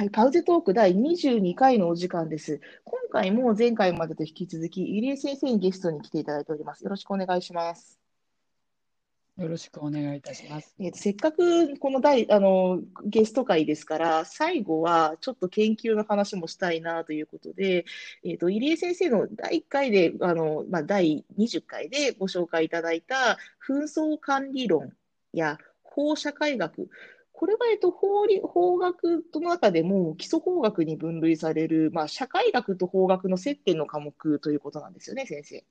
はい、パウゼトーク第22回のお時間です。今回も前回までと引き続き、入江先生にゲストに来ていただいております。よろしくお願いします。よろしくお願いいたします。えー、せっかくこの第あのゲスト会ですから、最後はちょっと研究の話もしたいなということで、えーと、入江先生の第1回で、あのまあ、第20回でご紹介いただいた紛争管理論や法社会学、これは、えっと、法理法学の中でも基礎法学に分類される、まあ、社会学と法学の接点の科目ということなんですよね、先生。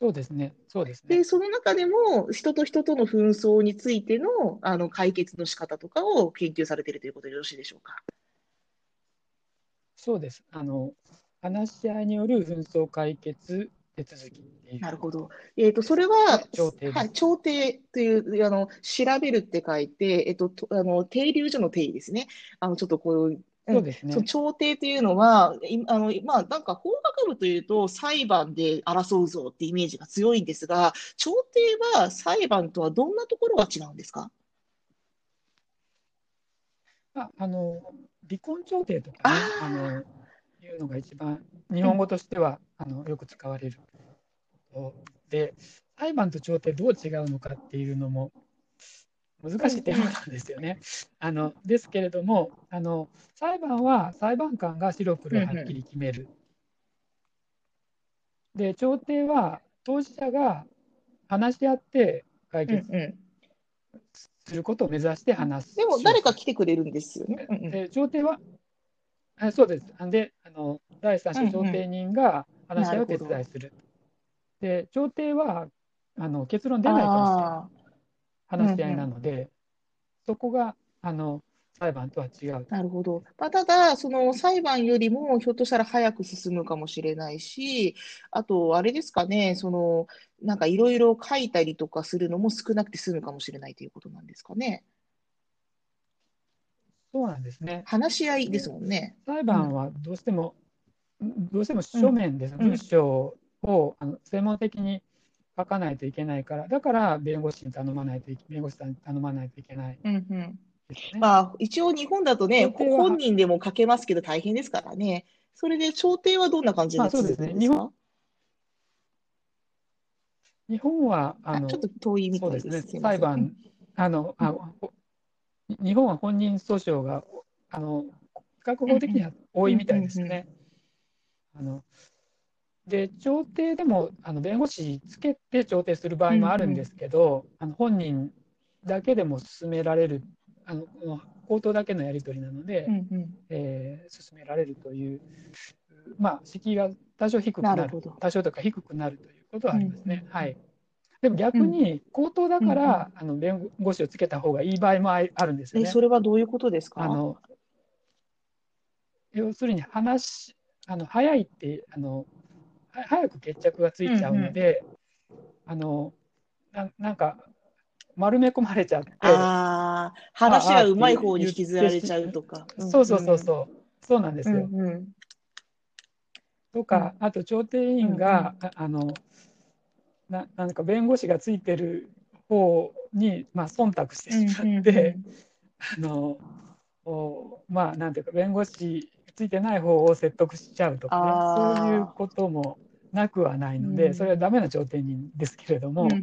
そうですね。そうですね。で、その中でも、人と人との紛争についてのあの解決の仕方とかを研究されているということでよろしいでしょうか。そうです。あの話し合いによる紛争解決手続きなるほど。えっ、ー、と、それは、調停はい、調停という、あの、調べるって書いて、えっ、ー、と、あの、停留所の定義ですね。あの、ちょっとこういう、そうですね。調停というのは、あのまあ、なんか法学部というと裁判で争うぞってイメージが強いんですが、調停は裁判とはどんなところが違うんですか？ああの離婚調停とかね、あのいうのが一番日本語としては、あのよく使われるで裁判と調停どう違うのかっていうのも難しいテーマなんですよね。あのですけれどもあの裁判は裁判官が白黒はっきり決める。で調停は当事者が話し合って解決することを目指して話す。でも誰か来てくれるんですよね。で調停はあそうです。であの第三者調停人が話し合いを手伝いする。で調停はあの結論出ないかもしれない。話し合いなので、うんうん、そこがあの裁判とは違う。なるほど。まあ、ただ、その裁判よりもひょっとしたら早く進むかもしれないし、あと、あれですかね、そのなんかいろいろ書いたりとかするのも少なくて済むかもしれないということなんですかね。そうなんですね。話し合いですもんね。裁判はどうしても、うん、どうしても書面です、うん、文章をあの専門的に書かないといけないから、だから弁護士に頼まないといけ弁護士さんに頼まないといけない、うんうん。まあ、一応日本だとね、本人でも書けますけど大変ですからね。それで調停はどんな感じなんですか、そうですね、日本日本はあのちょっと遠いみたいです。ね、裁判あのあ、日本は本人訴訟があの比較法的には多いみたいですね。あので調停でもあの弁護士つけて調停する場合もあるんですけど、うんうん、あの本人だけでも進められるあの口頭だけのやり取りなので、うんうん、えー、進められるという、まあ、敷居が多少低くなる多少とか低くなるということはありますね。うんうん、はい。でも逆に口頭だから、うん、あの弁護士をつけた方がいい場合もあるんですよね。それはどういうことですか？あの要するに話あの早いってあの早く決着がついちゃうので、うんうん、あのななんか丸め込まれちゃって、あ話がうまい方に引きずられちゃうとか。そうそうそうそう、そうなんですよ。うんうん、とか、あと調停委員が、うんうん、あのななんか弁護士がついてる方に、まあ、忖度してしまって、うんうんうん、あのおまあなんていうか弁護士ついてない方を説得しちゃうとかね。そういうこともなくはないので、うん、それはダメな調停人ですけれども、うんうんう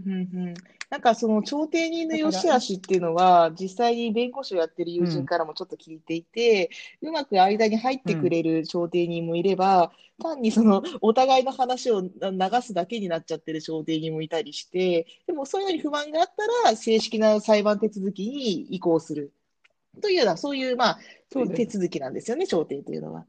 ん、なんかその調停人の良し悪しっていうのは実際に弁護士をやってる友人からもちょっと聞いていて、うん、うまく間に入ってくれる調停人もいれば、単にそのお互いの話を流すだけになっちゃってる調停人もいたりしてでもそういうのに不満があったら正式な裁判手続きに移行するというようなそういうまあ手続きなんですよね調停というのは。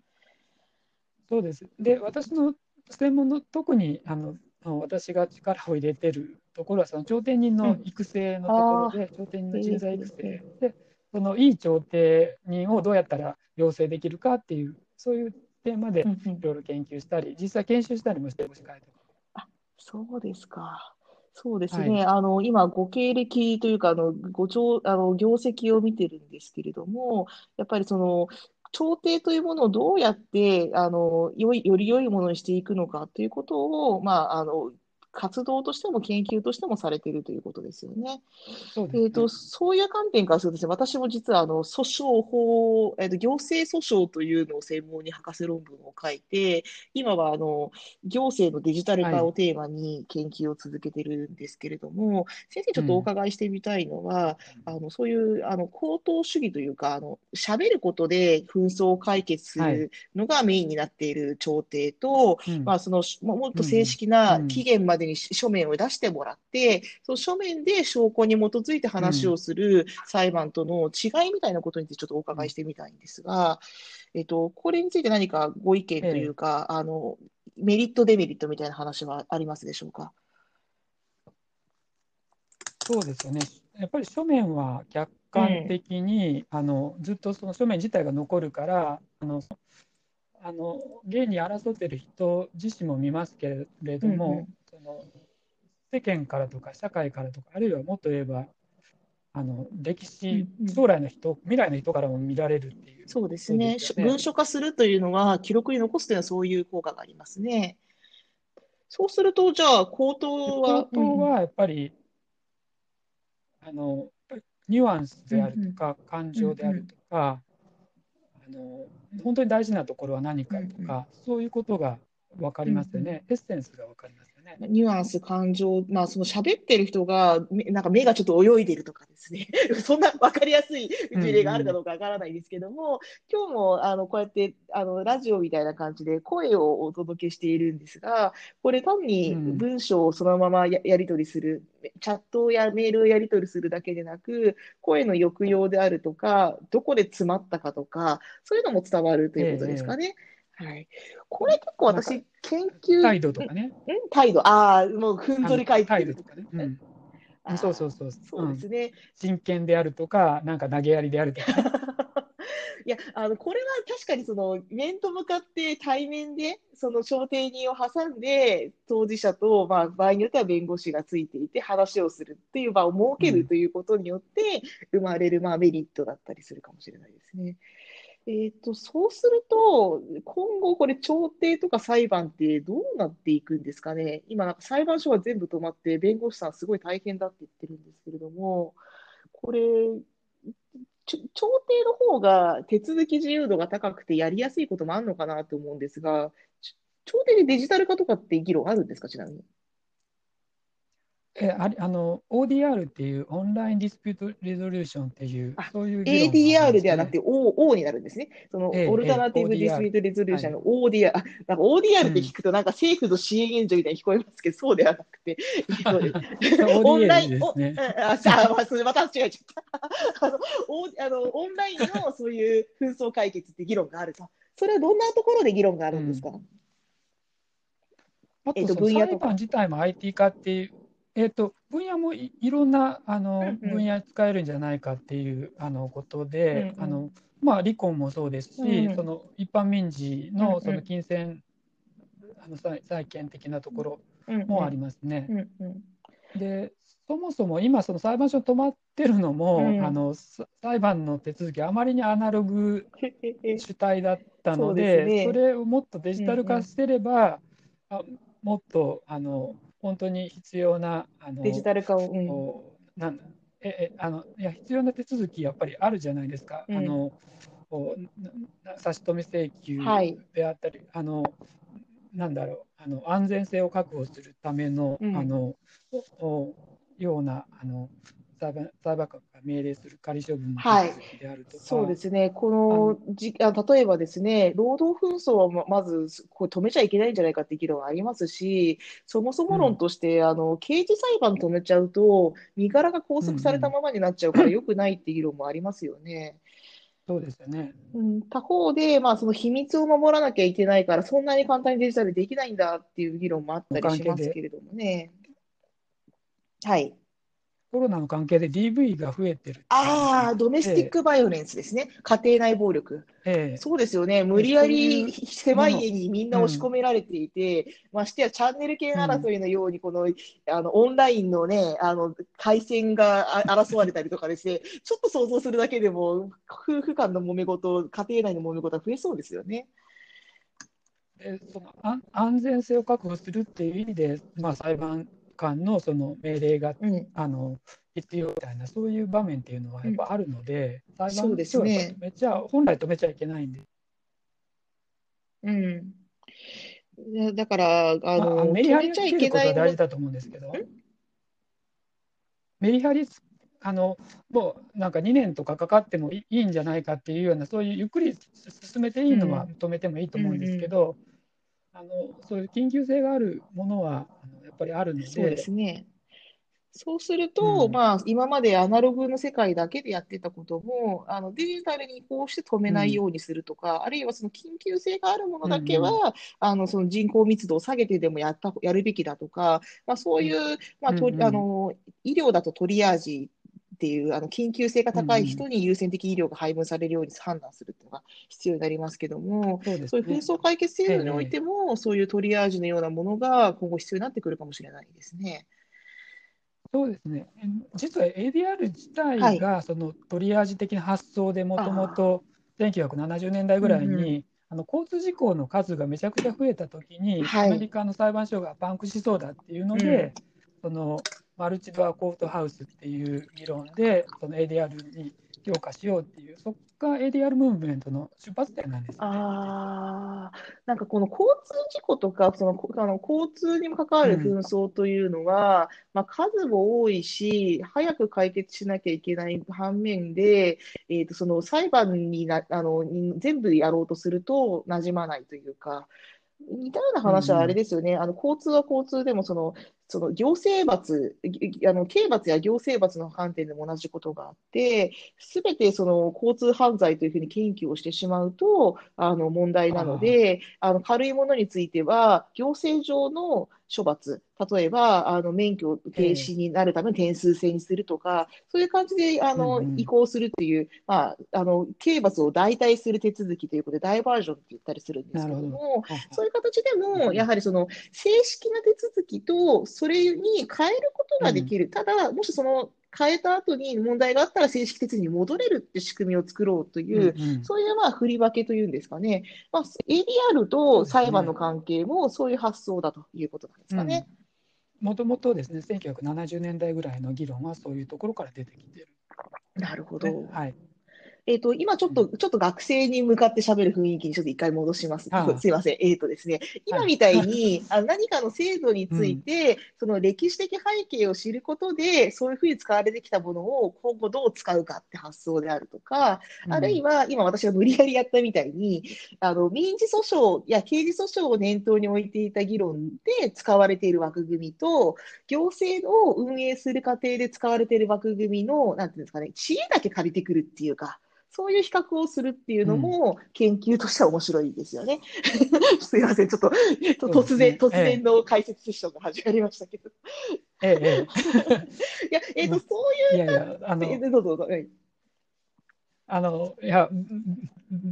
そうです。で私の専門の特にあの私が力を入れてるところはその調停人の育成のところで、うん、調停人の人材育成。でそのいい調停人をどうやったら養成できるかっていうそういうテーマでいろいろ研究したり、実際研修したりもしてますあそうですか。そうですね、はい、あの今、ご経歴というかあのご長あの業績を見てるんですけれども、やっぱりその調停というものをどうやってあのよいより良いものにしていくのかということを、まあ、あの活動としても研究としてもされているということですよね。そうね。えーと、そういう観点からすると私も実はあの訴訟法、えーと、行政訴訟というのを専門に博士論文を書いて、今はあの行政のデジタル化をテーマに研究を続けてるんですけれども、先生、ちょっとお伺いしてみたいのは、あのそういうあの口頭主義というか、あの喋ることで紛争を解決するのがメインになっている調停と、うん。まあ、そのもっと正式な期限までに書面を出してもらって、その書面で証拠に基づいて話をする裁判との違いみたいなことについてちょっとお伺いしてみたいんですが、えっと、これについて何かご意見というか、あのメリット、デメリットみたいな話はありますでしょうか。そうですよね。やっぱり書面は客観的に、あのずっとその書面自体が残るから、あのあの現に争っている人自身も見ますけれども、うんうんその世間からとか社会からとか、あるいはもっと言えば、あの歴史、うんうん将来の人、未来の人からも見られるっていう。そうですね。ね文書化するというのは、記録に残すというのはそういう効果がありますね。そうすると、じゃあ、口頭は、口頭はやっぱり、あのニュアンスであるとか、感情であるとか、あの本当に大事なところは何かとか、そういうことが分かりますよね、エッセンスが分かります。よね。ニュアンス、感情、まあ、その喋ってる人が、めなんか目がちょっと泳いでるとかですね、そんな分かりやすい事例があるかどうかわからないですけども、今日もあのこうやってあのラジオみたいな感じで声をお届けしているんですが、これ単にうん文章をそのままややり取りする、チャットやメールをやり取りするだけでなく、声の抑揚であるとか、どこで詰まったかとか、そういうのも伝わるということですかね。はい、これ結構私、研究、態度とかね。ん態度、ああ、もうふんぞり返ってる態度とかね。うんそうそうそう。そうですね。真剣であるとか、なんか投げやりであるとか、ね。いや、あの、これは確かにその、面と向かって対面で、その調停人を挟んで、当事者と、まあ、場合によっては弁護士がついていて、話をするっていう場を設けるということによって、生まれる、まあ、メリットだったりするかもしれないですね。えっと、そうすると、今後これ、調停とか裁判ってどうなっていくんですかね？今、なんか裁判所が全部止まって、弁護士さんすごい大変だって言ってるんですけれども、これ、調停の方が手続き自由度が高くてやりやすいこともあるのかなと思うんですが、調停でデジタル化とかって議論あるんですか、ちなみに。えあれあの ODR っていう online dispute resolution っていうあ、そういう議論があります ADR ねではなくて O, O になるんですね。そのええ alternative ええ dispute resolution の ODR、あなんか ODR って聞くとなんか政府の支援援助みたいに聞こえますけど、そうではなくて、オンライン、ね。あ、それまた違えちゃった。あの、おあのオンラインのそういう紛争解決って議論があると。それはどんなところで議論があるんですか、えっとあとその分野とか自体も IT 化っていう、えっと分野もいいろんなあのうんうん。分野使えるんじゃないかっていうあのことで、うんうん。あのまあ、離婚もそうですし、うんうん。その一般民事うんうん。のその金銭、あの債債権的なところうんうん。もありますね。うんうん。でそもそも今、その裁判所に止まってるのも、うん。あのさ裁判の手続き、あまりにアナログ主体だったのでね。それをもっとデジタル化してれば、あもっとあの本当に必要な、あのデジタル化を。うんなんだええあのいや必要な手続き、やっぱりあるじゃないですか。うんあの差し止め請求はいであったり、あのなんだろうあの安全性を確保するための,、うんあのおおようなあの裁判裁判官が命令する仮処分のはいそうですね、このじあ例えばですね、労働紛争はままずこれ止めちゃいけないんじゃないかって議論はありますし、そもそも論として、あの刑事裁判止めちゃうと、身柄が拘束されたままになっちゃうから、よくないって議論もありますよね。そうですよね。うん、他方で、まあ、その秘密を守らなきゃいけないから、そんなに簡単にデジタルできないんだっていう議論もあったりしますけれどもね。はい。コロナの関係で DV が増えてるああ、ドメスティックバイオレンスですね。家庭内暴力。ええそうですよね。無理やり狭い家にみんな押し込められていて、ましてやチャンネル権争いのように、この、あの、オンラインのね、あの、回線があ争われたりとかですね、ちょっと想像するだけでも、夫婦間の揉め事、家庭内の揉め事が増えそうですよね。でその安安全性を確保するっていう意味で、まあ、裁判官のその命令が、うん、あの必要みたいな、そういう場面っていうのはやっぱあるので、うです判所はね止めちゃ、本来止めちゃいけないんで、うん。だだから、あまあ、メリハリを止めちゃいつけることは大事だと思うんですけど、メリハリつ、あのもうなんか2年とかかかってもいいんじゃないかっていうような、そういうゆっくり進めていいのはうん。止めてもいいと思うんですけど、あのそういう緊急性があるものはやっぱりあるのそうでで、すね。そうすると、うん。まあ、今までアナログの世界だけでやってたことも、あのデジタルに移行して止めないようにするとか、あるいはその緊急性があるものだけは、うんあのその人口密度を下げてでもやった、やるべきだとか、まあ、そういう、まあの医療だとトリアージっていうあの緊急性が高い人に優先的医療が配分されるように判断するっていうのが必要になりますけども、そうですそういう紛ね。争解決制度においても、そういうトリアージのようなものが今後必要になってくるかもしれないですね。そうですね。実は ADR 自体がそのトリアージ的な発想でもともと1970年代ぐらいうんうにあの交通事故の数がめちゃくちゃ増えたときに、はいアメリカの裁判所がパンクしそうだっていうので、そのマルチドアコートハウスっていう議論でその ADR に強化しようっていう、そこが ADR ムーブメントの出発点なんですね。あ、なんかこの交通事故とか、その、あの交通にも関わる紛争というのは、まあ、数も多いし、早く解決しなきゃいけない反面で、えーと、その裁判にな、あの、全部やろうとすると馴染まないというか、似たような話はあれですよね、あの交通は交通でもその、その行政罰、ぎあの刑罰や行政罰の観点でも同じことがあって、すべてその交通犯罪というふうに検挙をしてしまうとあの問題なので、あの軽いものについては、行政上の処罰、例えばあの免許停止になるための点数制にするとか、そういう感じであの、うんうん。移行するっていう、まあ、あの刑罰を代替する手続きということで、ダイバージョンって言ったりするんですけども、そういう形でうも、ん。やはりその正式な手続きと、それに変えることができる、ただ、もしその変えた後に問題があったら正式手続きに戻れるって仕組みを作ろうという、うんうんそういうまあ振り分けというんですかね、まあ、ADR と裁判の関係もそういう発想だということなんですかね。もともとですね、1970年代ぐらいの議論はそういうところから出てきてる、なるほど。ね。はい。えっと、今ちょっと、ちょっと学生に向かって喋る雰囲気にちょっと一回戻します。ああ。すいません。えっとですね、今みたいに、あの何かの制度について、その歴史的背景を知ることで、そういうふうに使われてきたものを今後どう使うかって発想であるとか、あるいは今私が無理やりやったみたいに、あの民事訴訟や刑事訴訟を念頭に置いていた議論で使われている枠組みと、行政を運営する過程で使われている枠組みの、なんていうんですかね、知恵だけ借りてくるっていうか、そういう比較をするっていうのも研究としては面白いですよね。すいません、ちょっと突然、突然の解説セッションが始まりましたけど。ええ、えいや、えっ、と、そうえ、いやいや、あのいう、、どうぞどうぞ。はいあの、いや、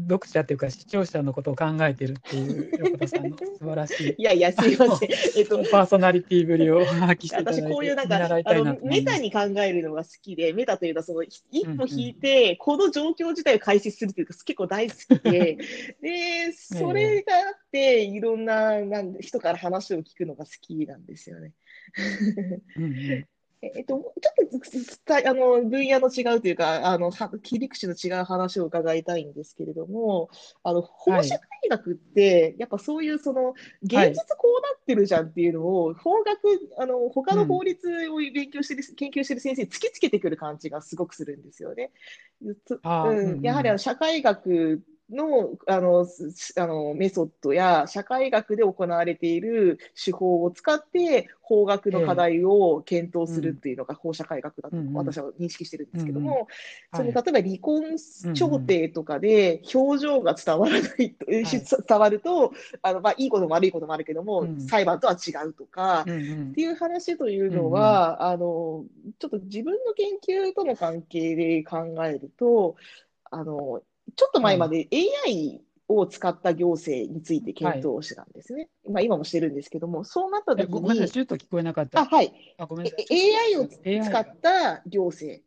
読者っていうか視聴者のことを考えてるっていう横田さんの素晴らしいいやいや、すいません。えっと、パーソナリティぶりを発揮していただい私、こういうなんか、あの。メタに考えるのが好きで、メタというのは、その、一歩引いて、この状況自体を解説するというか、結構大好きで、で、それがあって、いろんななん人から話を聞くのが好きなんですよね。うんうんえっと、ちょっとあの分野の違うというか、あのは切り口の違う話を伺いたいんですけれども、あの法社会学って、やっぱそういうその現実こうなってるじゃんっていうのを、法学、あの他の法律を勉強してる、研究してる先生に突きつけてくる感じがすごくするんですよね。うん、やはりあの社会学のあのすあのメソッドや社会学で行われている手法を使って法学の課題を検討するっていうのが法社会学だとうんうん私は認識してるんですけどうんも、そのはい例えば離婚調停とかで表情が伝わらないと、い伝わるとあの、まあ、いいことも悪いこともあるけども、うん。裁判とは違うとか、うんうん。っていう話というのは、あのちょっと自分の研究との関係で考えるとあのちょっと前まで AI を使った行政について検討をしてたんですね。まあ今もしてるんですけども、そうなった時えごめんなさい、に、ちょっと聞こえなかっあ、た。はい、あ、ごめんなさい。え AI を使った行政。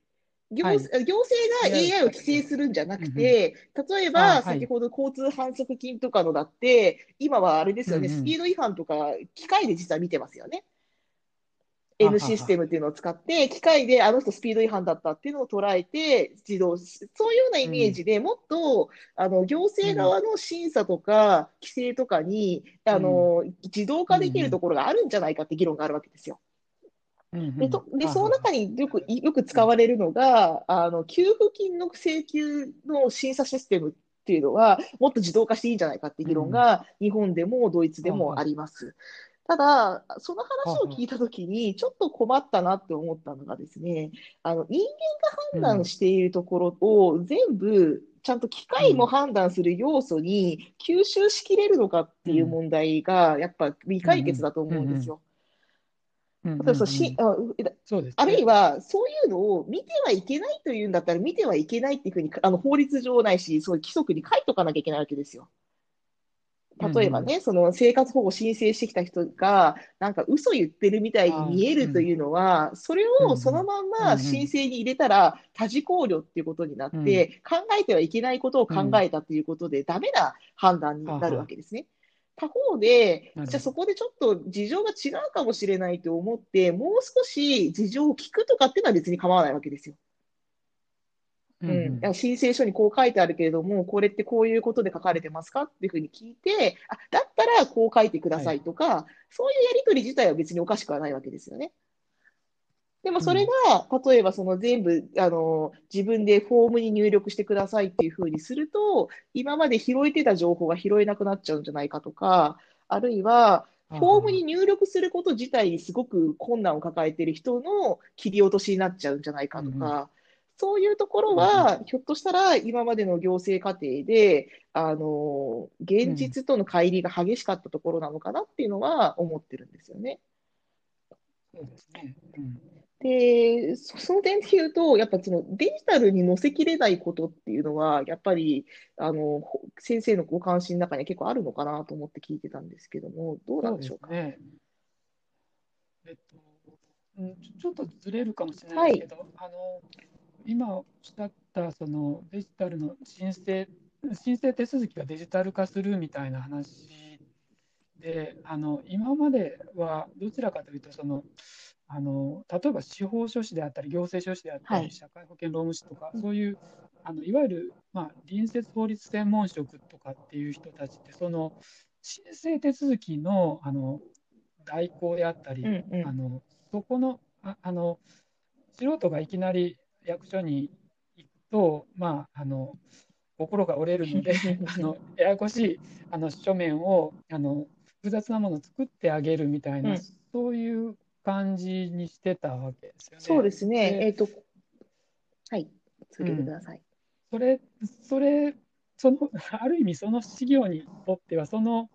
行,、はい行政が AI を規制するんじゃなくて、例えあばはい先ほど交通反則金とかのだって、今はあれですよね、スピード違反とか、機械で実は見てますよね。N システムっていうのを使って、機械であの人スピード違反だったっていうのを捉えて、自動、そういうようなイメージでもっと、あの、行政側の審査とか規制とかに、あの、自動化できるところがあるんじゃないかって議論があるわけですよ。で、とで、はその中によく、よく使われるのが、あの、給付金の請求の審査システムっていうのは、もっと自動化していいんじゃないかって議論が、日本でもドイツでもあります。ただ、その話を聞いたときに、ちょっと困ったなって思ったのがですね、あの、人間が判断しているところを全部、ちゃんと機械も判断する要素に吸収しきれるのかっていう問題が、やっぱ未解決だと思うんですよ。ああるいは、そういうのを見てはいけないというんだったら、見てはいけないっていうふうに、あの法律上ないし、そういう規則に書いとかなきゃいけないわけですよ。例えばね、その生活保護申請してきた人が、なんか嘘言ってるみたいに見えるというのは、それをそのまんま申請に入れたら、多事考慮っていうことになって、考えてはいけないことを考えたということで、ダメな判断になるわけですね。他方で、じゃあそこでちょっと事情が違うかもしれないと思って、もう少し事情を聞くとかっていうのは別に構わないわけですよ。うん、申請書にこう書いてあるけれども、これってこういうことで書かれてますかっていうふうに聞いて、あだったらこう書いてくださいとか、はい、そういうやり取り自体は別におかしくはないわけですよね。でもそれが、うん、例えばその全部あの自分でフォームに入力してくださいっていうふうにすると、今まで拾えてた情報が拾えなくなっちゃうんじゃないかとか、あるいは、フォームに入力すること自体にすごく困難を抱えている人の切り落としになっちゃうんじゃないかとか、うんそういうところは、ひょっとしたら今までの行政過程で、あの、現実との乖離が激しかったところなのかなっていうのは思ってるんですよね。そうですね。うんで、その点で言うと、やっぱそのデジタルに載せきれないことっていうのは、やっぱり、あの、先生のご関心の中には結構あるのかなと思って聞いてたんですけども、どうなんでしょうか？ね、えっと、ちょっとずれるかもしれないけど、はい、あの、今おっしゃったそのデジタルの申請申請手続きがデジタル化するみたいな話であの今まではどちらかというとそのあの例えば司法書士であったり行政書士であったり、はい、社会保険労務士とかそういうあのいわゆる、まあ、隣接法律専門職とかっていう人たちってその申請手続きのあの代行であったり、うんうん、あのそこのああの素人がいきなり役所に行くと、まあ、あの心が折れるので あのややこしいあの書面をあの複雑なものを作ってあげるみたいな、うん、そういう感じにしてたわけですよね。そうですね。えっ、ー、と、はい、続けてください。うん、それ、それ、その、ある意味その事業にとっては、その、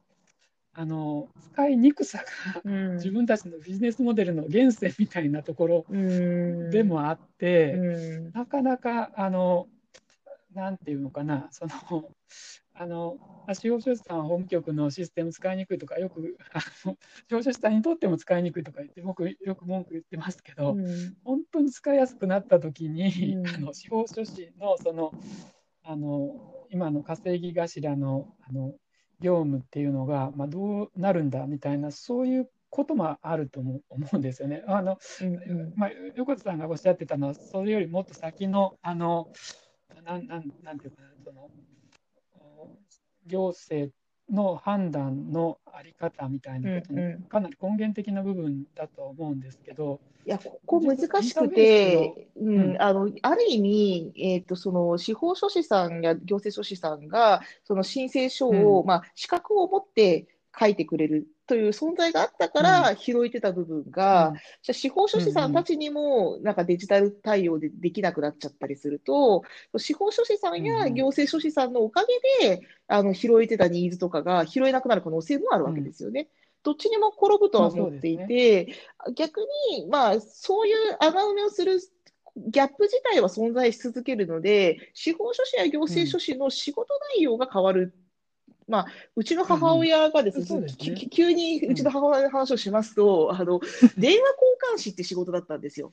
あの使いにくさが、うん、自分たちのビジネスモデルの原点みたいなところでもあって、うん、なかなかあのなんていうのかなその あの司法書士さん法務局のシステム使いにくいとかよく司法書士さんにとっても使いにくいとか言って僕よく文句言ってますけど、うん、本当に使いやすくなった時に、あの司法書士のそのあの今の稼ぎ頭のあの業務っていうのが、まあ、どうなるんだみたいなそういうこともあると思うんですよね。あの、うんうん、まあ、横田さんがおっしゃってたのはそれよりもっと先のあのなんなんなんていうかなその行政の判断のあり方みたいなことのかなり根源的な部分だと思うんですけど、いや、ここ難しくて、うん、あの、ある意味、えっ、ー、と、その、司法書士さんや行政書士さんが、その申請書を、うん、まあ、資格を持って書いてくれるという存在があったから、拾えてた部分が、うん、じゃ司法書士さんたちにも、なんかデジタル対応でできなくなっちゃったりすると、司法書士さんや行政書士さんのおかげで、あの、拾えてたニーズとかが拾えなくなる可能性もあるわけですよね。どっちにも転ぶとは思っていて、ね、逆に、まあ、そういう穴埋めをするギャップ自体は存在し続けるので、司法書士や行政書士の仕事内容が変わる。うん、まあ、うちの母親がですね、うんですね。急にうちの母親の話をしますと、うん、あの電話交換士って仕事だったんですよ。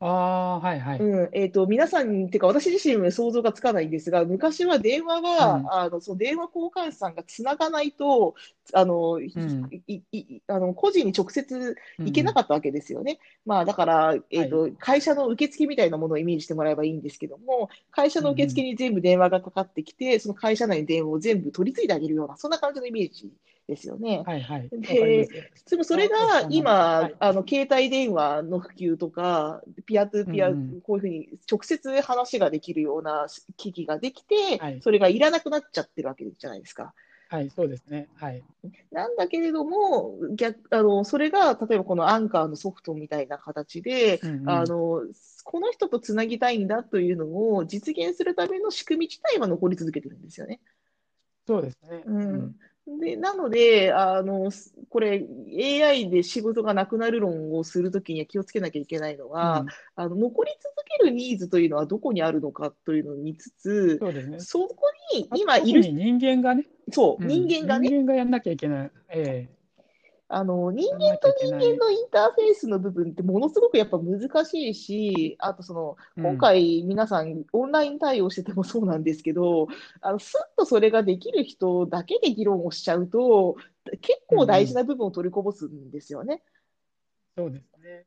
ああー、はいはい。うん、えっと、皆さん、てか私自身は想像がつかないんですが、昔は電話は、うんあの、その電話交換手さんがつながないと、あの、いうんいいあの個人に直接うん行けなかったわけですよね。まあ、だから、えっと、会社の受付みたいなものをイメージしてもらえばいいんですけども、会社の受付に全部電話がかかってきて、その会社内の電話を全部取り継いであげるような、そんな感じのイメージですよね。はいはい。ででもそれあがの今、はいあの携帯電話の普及とか、ピアトゥピア、うんうんこういうふうに直接話ができるような機器ができて、はいそれがいらなくなっちゃってるわけじゃないですか。はい、そうですね。はい。なんだけれども、逆あのそれが例えばこのアンカーのソフトみたいな形で、うんうんあのこの人とつなぎたいんだというのを実現するための仕組み自体は残り続けてるんですよね。そうですね。うんで、なので、あの、すこれ、AI で仕事がなくなる論をするときには気をつけなきゃいけないのは、あの、残り続けるニーズというのはどこにあるのかというのを見つつ、そうですね。そこに今いる、人間がね、そう、うん。人間がね、人間がやんなきゃいけない。えあの、人えやんなきゃいけない間のインターフェースの部分ってものすごくやっぱ難しいし、あとその、うん今回皆さんオンライン対応しててもそうなんですけど、あの、スッとそれができる人だけで議論をしちゃうと、結構大事な部分を取りこぼすんですよね。そうですね。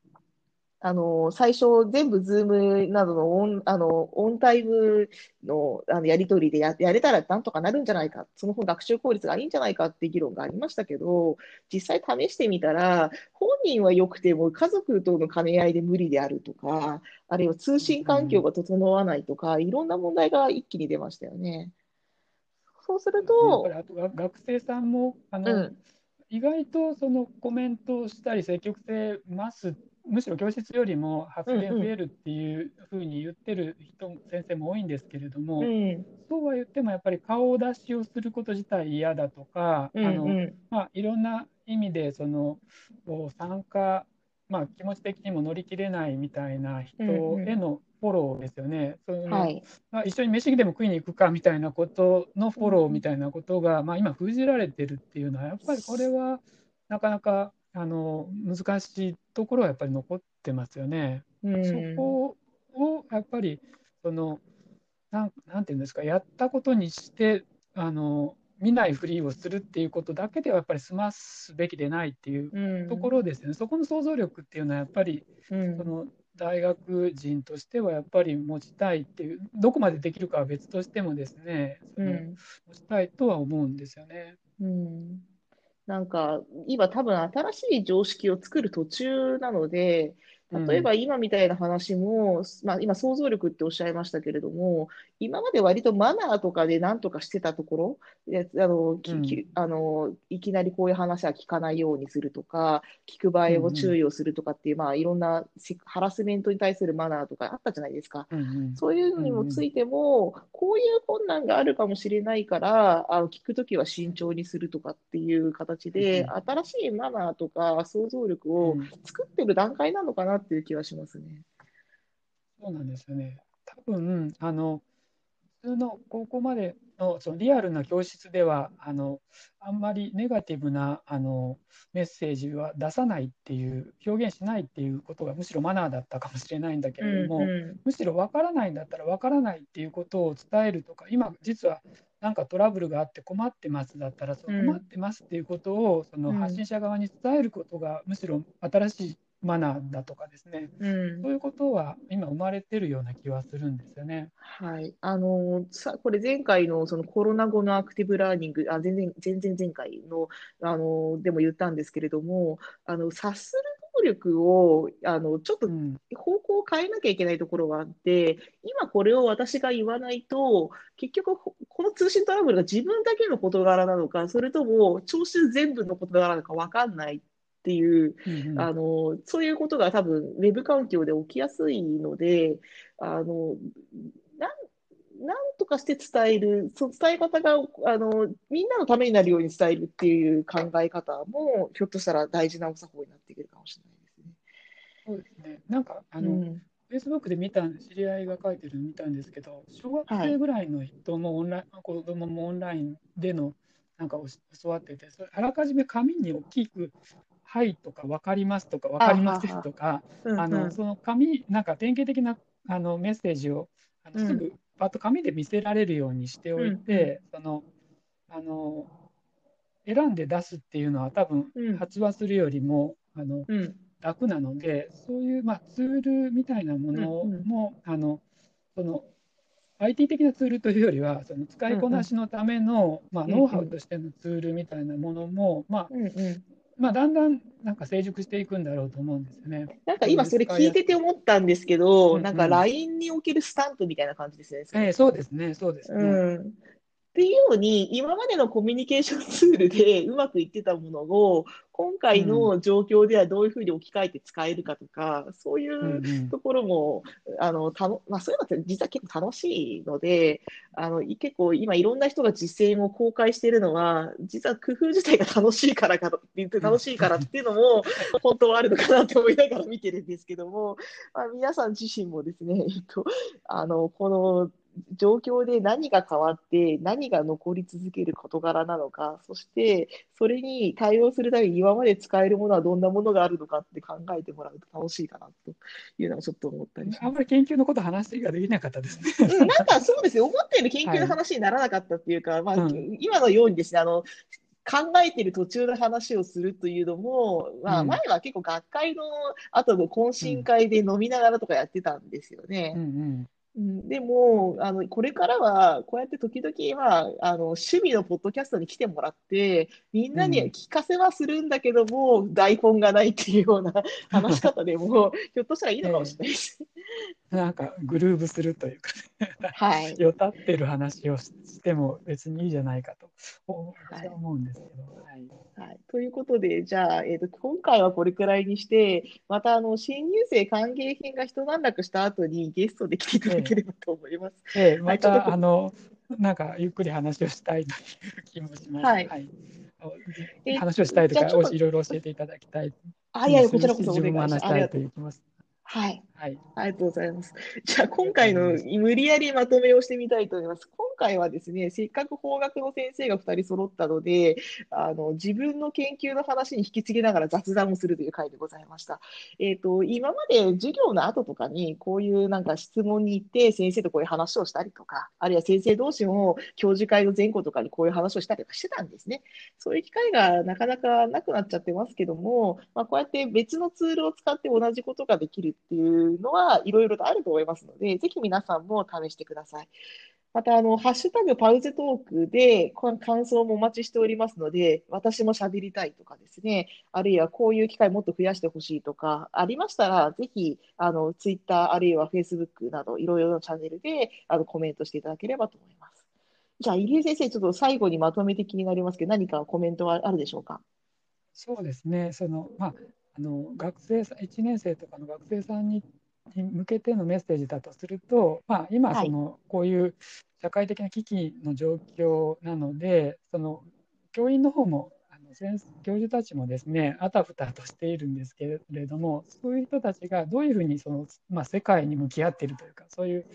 あの、最初、全部ズームなどのオン、あの、オンタイムの、あのやり取りでや、やれたらなんとかなるんじゃないか、その方が学習効率がいいんじゃないかって議論がありましたけど、実際試してみたら、本人は良くても家族との兼ね合いで無理であるとか、あるいは通信環境が整わないとか、いろんな問題が一気に出ましたよね。そうすると学生さんもあの、うん、意外とそのコメントをしたり積極性増す、むしろ教室よりも発言増えるっていうふうに言ってる人、先生も多いんですけれども、うん、そうは言ってもやっぱり顔出しをすること自体嫌だとか、うん、あのうん、まあ、いろんな意味でその参加、まあ、気持ち的にも乗り切れないみたいな人へのフォローですよね。そのはい、まあ、一緒に飯でも食いに行くかみたいなことのフォローみたいなことが、まあ、今封じられてるっていうのはやっぱりこれはなかなかあの難しいところはやっぱり残ってますよね。うん、そこをやっぱりそのなんなんていうんですかやったことにしてあの見ないふりをするっていうことだけではやっぱり済ますべきでないっていううん、ところですよね。そこの想像力っていうのはやっぱりうんその大学人としてはやっぱり持ちたいっていうどこまでできるかは別としてもですね、そのうん持ちたいとは思うんですよね。うんなんか、今多分新しい常識を作る途中なので、例えば今みたいな話も、まあ今想像力っておっしゃいましたけれども、今まで割とマナーとかで何とかしてたところ、であの、きうん。きあの、いきなりこういう話は聞かないようにするとか、聞く場合を注意をするとかっていう、まあいろんなセハラスメントに対するマナーとかあったじゃないですか。うんうん。そういうのにもついても、こういう困難があるかもしれないから、あの聞くときは慎重にするとかっていう形で、うん。新しいマナーとか想像力をうん。作ってる段階なのかなっていう気はしますね。そうなんですよね。多分あの普通の高校までのそのリアルな教室ではあのあんまりネガティブなあのメッセージは出さないっていう表現しないっていうことがむしろマナーだったかもしれないんだけれども、うんむしろ分からないんだったら分からないっていうことを伝えるとか今実はなんかトラブルがあって困ってますだったらそのうん困ってますっていうことをそのうん発信者側に伝えることがむしろ新しいマナーだとかですねうんそういうことは今生まれてるような気はするんですよね。はい。あの、さ、これ前回のそのコロナ後のアクティブラーニング、あ、全然、全然前回の、あの、でも言ったんですけれども、あの、察する能力を、あの、ちょっとうん方向を変えなきゃいけないところがあって、今これを私が言わないと、結局ここの通信トラブルが自分だけの事柄なのか、それとも聴衆全部の事柄なのか分かんないっていう、うんうん。あの、そういうことが多分ウェブ環境で起きやすいので、あの、なん、なんとかして伝える、その伝え方が、あの、みんなのためになるように伝えるっていう考え方も、ひょっとしたら大事なお作法になってくるかもしれないですね。そうですねなんかあの、うん。フェイスブックで見た知り合いが書いてるの見たんですけど小学生ぐらいの人もオンライン、子供もオンラインでのなんかを教わっててそれあらかじめ紙に大きくはいとか、分かりますとか、分かりませんとか、あのその紙、なんか典型的なあのメッセージをあのすぐパッと紙で見せられるようにしておいて、そのあの選んで出すっていうのは多分発話するよりも、あの楽なのでそういう、まあ、ツールみたいなものも、あのその IT 的なツールというよりはその使いこなしのための、まあ、ノウハウとしてのツールみたいなものも、まあまあ、だんだんなんか成熟していくんだろうと思うんですよね。なんか今それ聞いてて思ったんですけど、うんうん、なんか LINE におけるスタンプみたいな感じですね。えー、そうですね、そうですね。うんっていうように、今までのコミュニケーションツールでうまくいってたものを、今回の状況ではどういうふうに置き換えて使えるかとか、うん、そういうところも、うんうん、あのたのまあ、そういうのって実は結構楽しいので、あの結構今いろんな人が実践を公開しているのは、実は工夫自体が楽しいからかってって楽しいからっていうのも、本当はあるのかなと思いながら見てるんですけども、まあ、皆さん自身もですね、えっと、あのこの状況で何が変わって何が残り続ける事柄なのかそしてそれに対応するために今まで使えるものはどんなものがあるのかって考えてもらうと楽しいかなというのはちょっと思ったりあんまり研究のこと話ができなかったですね。うん、なんかそうですね思ったより研究の話にならなかったっていうか、はい、まあ、うん、今のようにですねあの考えてる途中の話をするというのも、まあ、前は結構学会の後の懇親会で飲みながらとかやってたんですよね。うんうんうん、でもあの、これからはこうやって時々はあの趣味のポッドキャストに来てもらって、みんなに聞かせはするんだけども、うん、台本がないっていうような話し方でも、ひょっとしたらいいのかもしれないです。なんかグルーブするというか、はい、よたってる話をしても別にいいじゃないかと思うんですけど。はい、はい、ということで、じゃあ、えーと、今回はこれくらいにして、またあの新入生歓迎品が一段落した後にゲストで来ていただければと思います。ええー、また、はい、あのなんかゆっくり話をしたいという気もします。はい、はい話をしたいとか、いろいろ教えていただきたい。あ、いや、こちらこそ自分も話したいという気もはい。はい。ありがとうございます。じゃあ、今回の無理やりまとめをしてみたいと思います。今回はですね、せっかく法学の先生が2人揃ったので、あの自分の研究の話に引き継ぎながら雑談をするという回でございました。えっ、ー、と、今まで授業の後とかに、こういうなんか質問に行って、先生とこういう話をしたりとか、あるいは先生同士も教授会の前後とかにこういう話をしたりとかしてたんですね。そういう機会がなかなかなくなっちゃってますけども、まあ、こうやって別のツールを使って同じことができるっていうのはいろいろとあると思いますので、ぜひ皆さんも試してください。また、あの、ハッシュタグパウゼトークで感想もお待ちしておりますので、私も喋りたいとかですね、あるいはこういう機会もっと増やしてほしいとか、ありましたら、ぜひ、あの、ツイッター、あるいはフェイスブックなど、いろいろなチャンネルで、あの、コメントしていただければと思います。じゃあ、入江先生、ちょっと最後にまとめて気になりますけど、何かコメントはあるでしょうか？そうですね、その、まあ、あの学生さん1年生とかの学生さんにに向けてのメッセージだとすると、まあ、今その、こういう社会的な危機の状況なのでその教員の方もあの先教授たちもですねあたふたとしているんですけれどもそういう人たちがどういうふうにその、まあ、世界に向き合っているというかそういう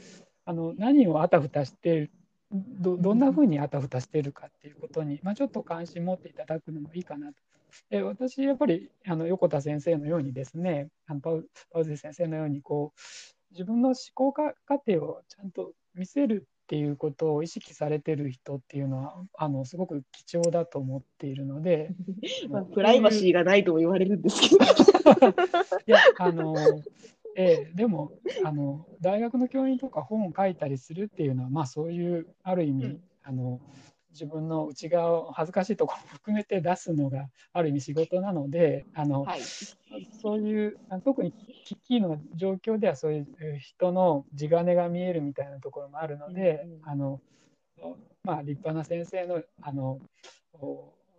あの何をあたふたしているどどんなふうにあたふたしているかっていうことに、まあ、ちょっと関心持っていただくのもいいかなとで私、やっぱりあの横田先生のようにですね、あのパウパウゼ先生のようにこう、自分の思考過程をちゃんと見せるっていうことを意識されてる人っていうのはあのすごく貴重だと思っているので、まあ、プライバシーがないとも言われるんですけど。いやあの、えー、でもあの大学の教員とか本を書いたりするっていうのは、まあ、そういうある意味、うん、あの自分の内側を恥ずかしいところも含めて出すのがある意味仕事なのであの、はい、そういう特に危機の状況ではそういう人の地金が見えるみたいなところもあるので、うんうん、あのまあ、立派な先生のあの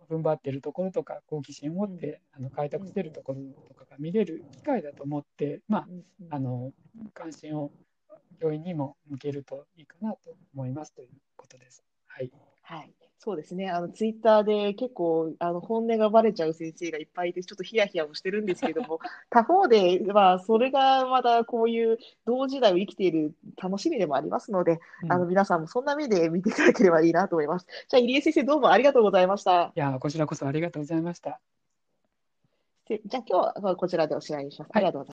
踏ん張ってるところとか好奇心を持って、あの開拓してるところとかが見れる機会だと思って、まあ、あの関心を教員にも向けるといいかなと思いますということです。はい。はい。そうですね。あの、ツイッターで結構、あの、本音がバレちゃう先生がいっぱいいて、ちょっとヒヤヒヤもしてるんですけども、他方で、まあ、それがまたこういう同時代を生きている楽しみでもありますので、うん、あの、皆さんもそんな目で見ていただければいいなと思います。じゃあ、入江先生、どうもありがとうございました。いや、こちらこそありがとうございました。じゃあ今日はこちらでおしまいにします。ありがとうございます。